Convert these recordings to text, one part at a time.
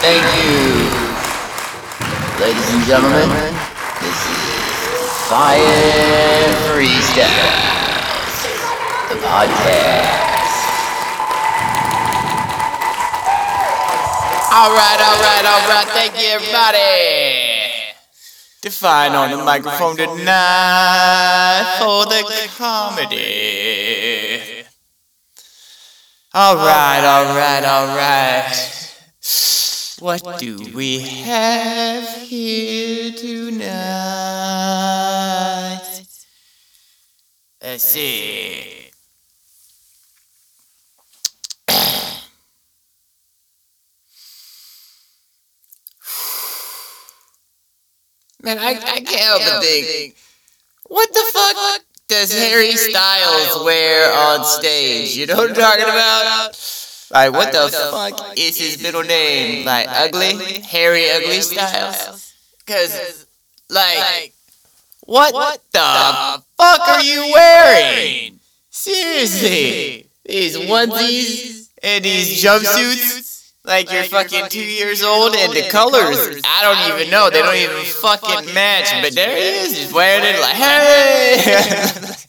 Thank you. Ladies and gentlemen, this is Fire Freestyles, the podcast. Alright, alright, alright. Thank you, everybody. Define on the microphone tonight for the comedy. Alright, alright, alright. What do we have here tonight? Let's see. Man, I, I can't help but think, what the fuck does Harry Styles wear on stage? You know what I'm talking about? Like, what the fuck is his middle name? Like, ugly? Harry Ugly Styles? Because, like, what the fuck are you wearing? Seriously. These onesies and these jumpsuits? Like you're fucking two years old and the colors, I don't even know. They don't even fucking match. But there he is. He's wearing it like, hey!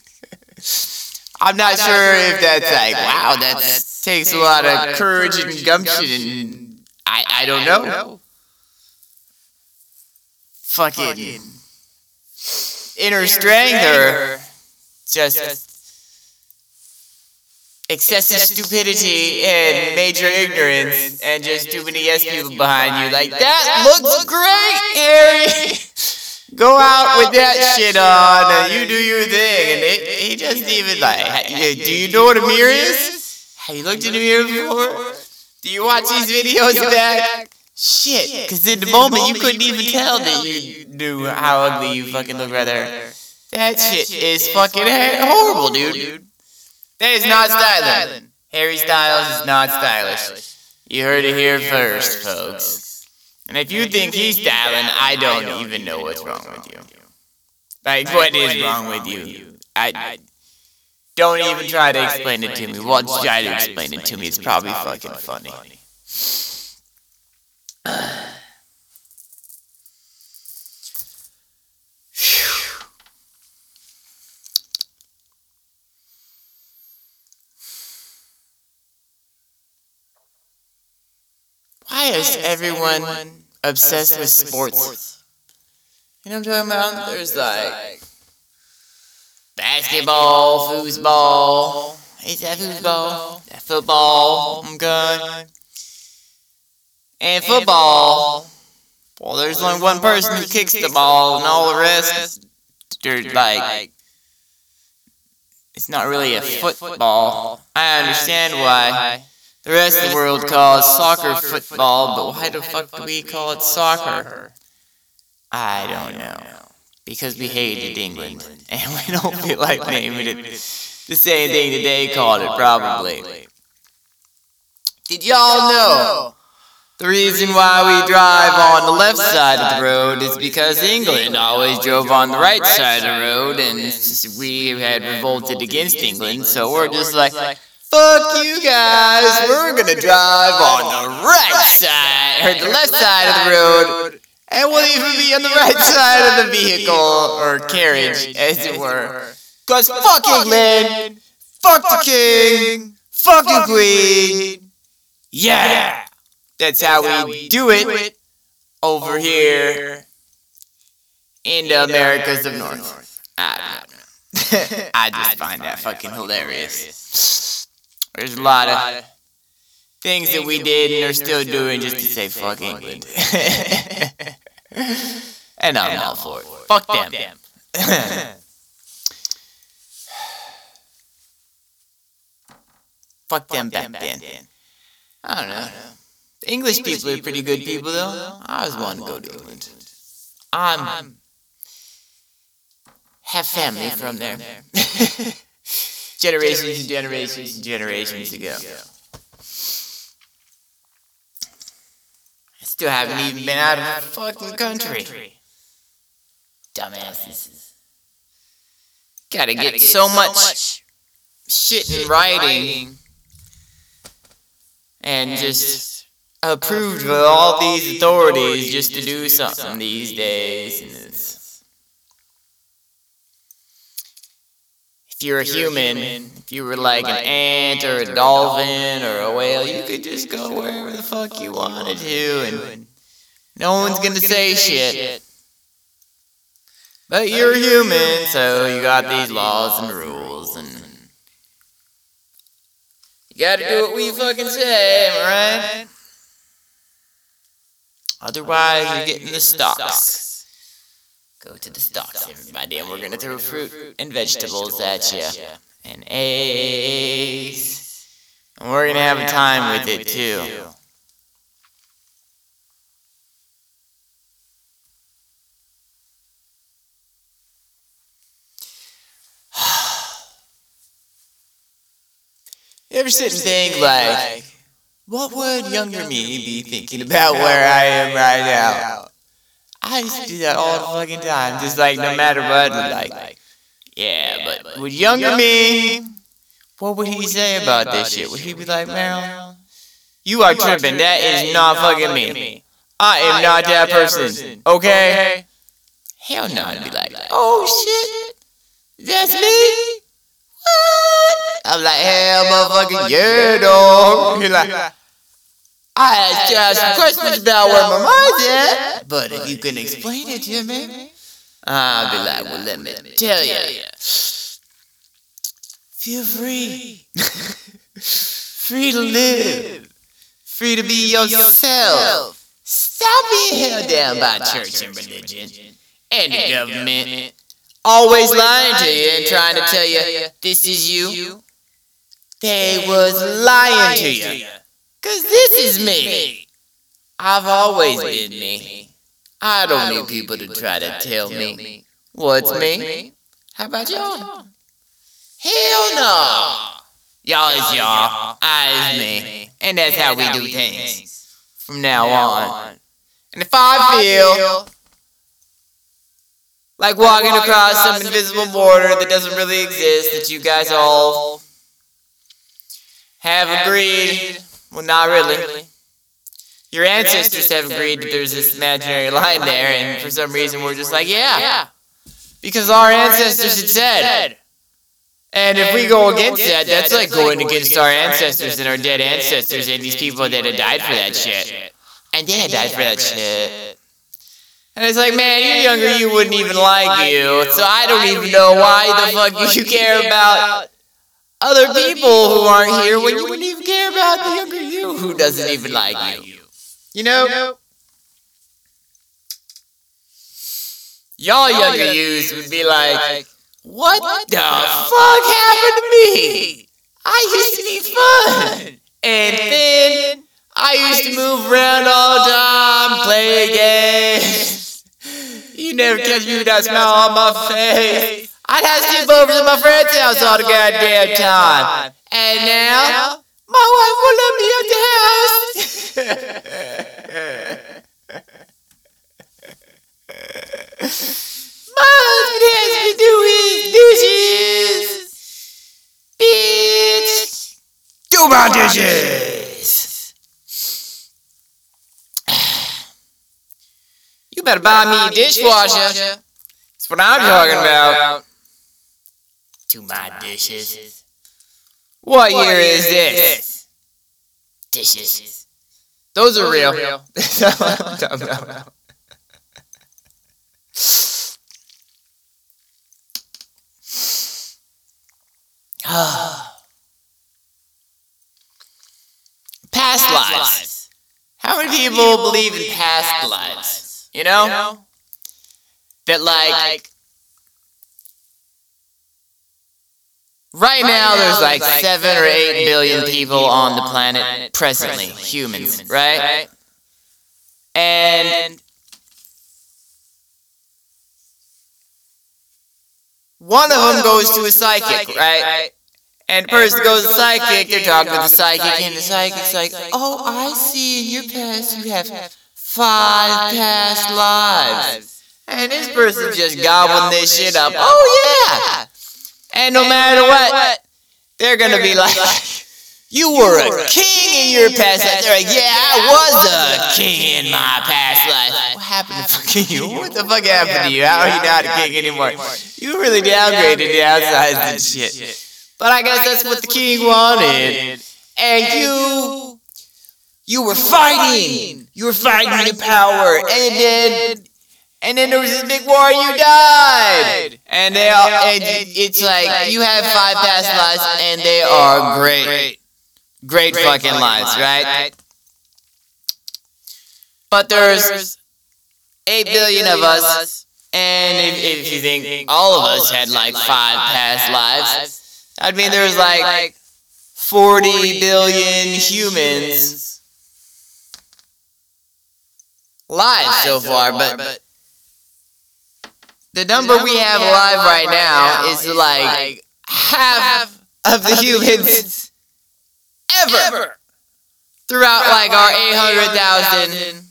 I'm not sure if that's like, wow, that takes a lot of courage and gumption and I, I don't know. Fucking inner strength or just excessive stupidity and major ignorance and just too many yes people behind you. Like, that looks great, Harry! Go out with that shit on and you do your thing. And it, he just even like, do you know what a mirror is? Have you looked in the mirror before? Do you watch these videos back? Shit, because in the moment you couldn't even tell that you knew how ugly you fucking look right there. That shit is fucking horrible, dude. That is not styling. Harry Styles is not stylish. You heard it here first, folks. And if you think he's styling, I don't even know what's wrong with you. Like, what is wrong with you? I don't even try to explain it to me. Well, try to explain it to me. It's probably fucking funny. Why everyone obsessed with sports? You know what I'm talking about? There's like basketball, foosball. Is that foosball? That football. I'm good. And football. Well, there's only one person who kicks the ball, and all the rest, they're like, it's not really a football. I understand why the rest of the world calls soccer football, but why the fuck do we call it soccer? I don't know. Because we hated England, and we don't feel like naming it the same thing that they called it, probably. Did y'all know? The reason why we drive on the left side of the road is because England always drove on the right side of the road, and we had revolted against England, so we're just like, Fuck you guys, we're gonna drive on the right side, or the left side of the road, and we'll even be on the right side of the vehicle, or carriage, as it were. Cause fuck England, fuck the king, fuck the queen, yeah! That's how we do it over here in the Americas of North. I don't know. I just find that fucking hilarious. There's a lot of things that we did and are still doing just to say fuck England. and I'm all for it. Fuck them. Fuck them back then. I don't know. The English people are pretty good people though. I always want to go to England. I'm have family from there generations and generations and generations ago. I still haven't even been out of the fucking country. Dumbasses. Gotta get so much shit in writing and just approved with all these authorities just to do something these days. And it's, if you're a human, if you were like an ant or a dolphin or a whale, you could just go wherever the fuck you wanted to, and no one's gonna say shit. But you're human, so you got these laws and rules, and you gotta do what we fucking say, right? Otherwise, you're getting the stocks. Go to the stocks, everybody, and we're gonna throw fruit and vegetables at you, and eggs, and we're gonna have a time with it too. You ever sit and think like, what would younger me be thinking about where I am right now? I used to do that all the fucking time, just like no matter what, like, yeah, but with younger me, what would he say about this shit? Would he be like, Meryl, you are tripping, that is not fucking me. I am not that person, okay? Hell no, I'd be like, oh, oh shit, that's me? What? I'm like, hell, motherfucker, yeah, dog. He like, I just questions about where my mind's at, but if you can explain it to me, I'll be like, well, let me tell you. Feel free. free to live. Free to be yourself. Stop being held down by church and religion and the government. Always lying to you and trying to tell you this is you. They was lying to you. Cause this is me. I've always been me. I don't need people to try to tell me what's me. How about y'all? Hell no. Y'all is y'all. I is me. And that's how we do things from now on. And if I feel like walking across some invisible border that doesn't really exist, that you guys all have agreed, well, not really. Your ancestors have agreed that there's this imaginary line there, and for some reason we're just like, yeah. yeah, because our ancestors had said. And if we go against that, that's like going against our ancestors and our dead ancestors and these people that had died for that shit. And they had died for that shit. And it's like, man, you're younger, you wouldn't even like you. So I don't even know why the fuck you care about other people who aren't here when you wouldn't even care about the younger you who doesn't even like you. You know? Y'all younger youths would be like, what the fuck happened to me? I used to be fun. And then I used to move around all the time, play games. You never catch me with that smile on my face. I'd have to sleep over to my friend's house all the goddamn time. And now, my wife will let me at the house. my husband has me do his dishes. Bitch, do my dishes. You better buy me a dishwasher. That's what I'm talking about. To my dishes. What year is this? Dishes. Those are real. past lives. How many people believe in past lives? You know? That like Right now, there's like seven or eight billion people on the planet presently, humans, right? And one of them goes to a psychic, right? And the person goes to psychic, they're talking to the psychic, and the psychic's like, oh, oh, I see in your past you have five past lives. And this person's just gobbling this shit up. Oh, oh, yeah! And no matter what, they're gonna be like, You were a king in your past life. They're like, yeah, I was a king in my past life. What happened to fucking you? What the fuck happened to you? How are you not a king anymore? You really downgraded, downsized and shit. But I guess that's what the king wanted. And you, you were fighting. You were fighting the power, and then, and then there was this big war. You died, and they all. And it's like you have five past lives, and they are great. Great, fucking lives, right? But there's 8 billion of us, and if, if you think all of us had like five past lives, I'd mean there's like 40 billion humans lives so far, but the number we have alive right now is like half of the humans ever throughout like our 800,000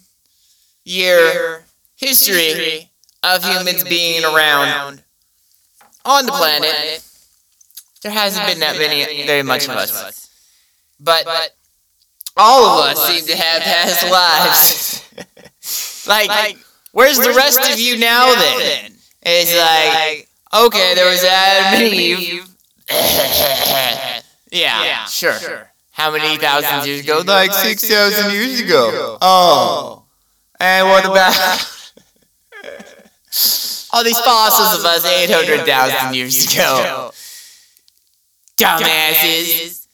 year history of humans being around on the planet. There hasn't been that many, very much of us. But all of us seem to have past lives. like, where's the rest of you now then? It's like, okay, there was Adam and Eve. Yeah, sure. sure. How many thousands years ago? Like 6,000 years ago. Oh. oh. And what about all these fossils of us 800,000 years ago? Dumbasses.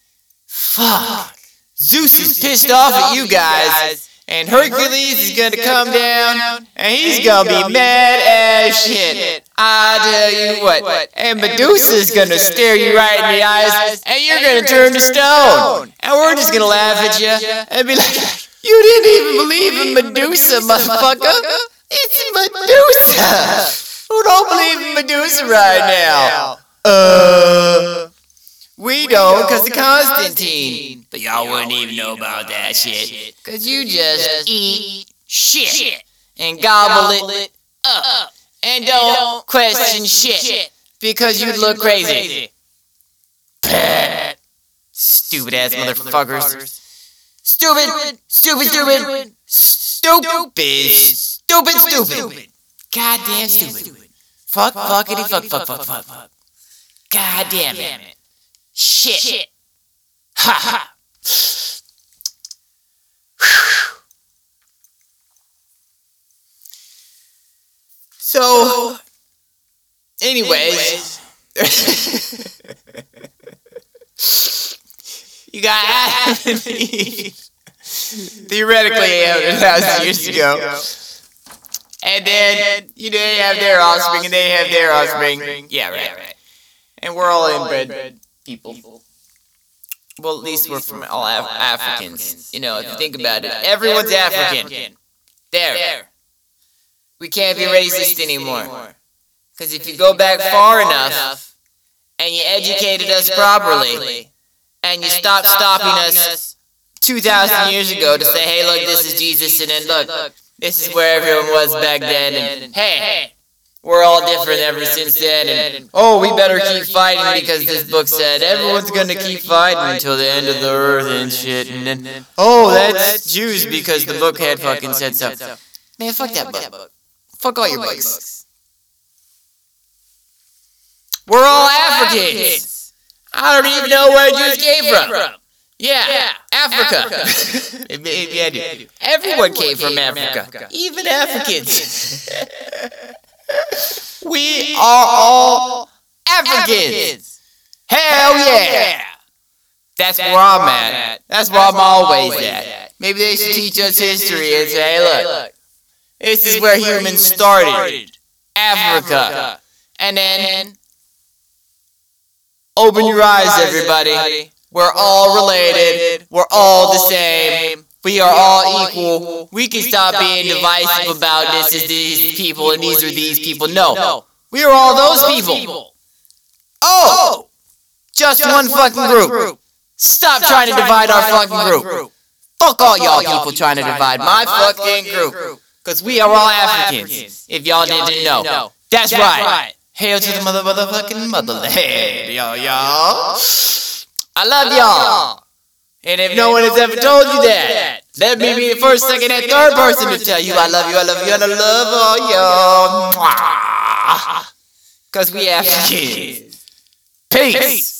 Fuck. Zeus is pissed off at you guys. And Hercules is gonna come down, and he's gonna be mad as shit. I tell you what. And Medusa's gonna stare you right in the eyes, and you're gonna turn to stone. And we're just gonna laugh at you and be like, "You didn't even believe in Medusa, motherfucker. It's in Medusa. Who don't believe in Medusa right now? Uh." We don't, because of Constantine. But y'all wouldn't even know about that shit. Because you just eat shit and gobble it up. And don't question shit because you look crazy. Stupid ass motherfuckers. Stupid, stupid, stupid, stupid, stupid, stupid. Goddamn stupid. Fuck, fuckity, fuck, fuck, fuck, fuck, fuck. God damn it. Shit. Shit. Ha ha. So, anyways, you got Adam and Eve, theoretically 800,000 years ago. And then, you know, they have their offspring, and they have their offspring. Yeah, right, right. And we're all inbred people. Well, at least we're from all Af- Africans. You know, if you think about it, everyone's African. There. We can't be racist anymore. Because if you go back far enough and you educated us properly and you stopped stopping us 2,000 years ago to say, hey, look, this is Jesus, and then look, this is where everyone was back then, and hey, we're all different ever since then, and oh, we better keep fighting because this book said everyone's gonna keep fighting until the end of the earth and shit, and then oh, oh that's Jews because the book had fucking said so. Man, fuck that book. Fuck all your books. We're all Africans. I don't even know where Jews came from. Yeah, Africa. yeah, dude. Everyone came from Africa, even Africans. we are all Africans. Hell yeah. That's where I'm at. That's where I'm always at. Maybe they should teach us history and say, hey, look, this is where humans started. Africa. And then, open your eyes, everybody. We're all related. We're all the same. We are all equal. We can stop being divisive about this is these people and these are these people. No. We are all those people. Oh! oh. Just one fucking group. Stop trying to divide our fucking group. Fuck all y'all people trying to divide my fucking group. Because we are all Africans, if y'all didn't know. That's right. Hail to the mother motherfucking motherland, y'all, y'all. I love y'all. And if no one has ever told you that, let me be the first, second, and third person to tell you I love you, I love you, and I love all y'all. Because we have kids. Peace.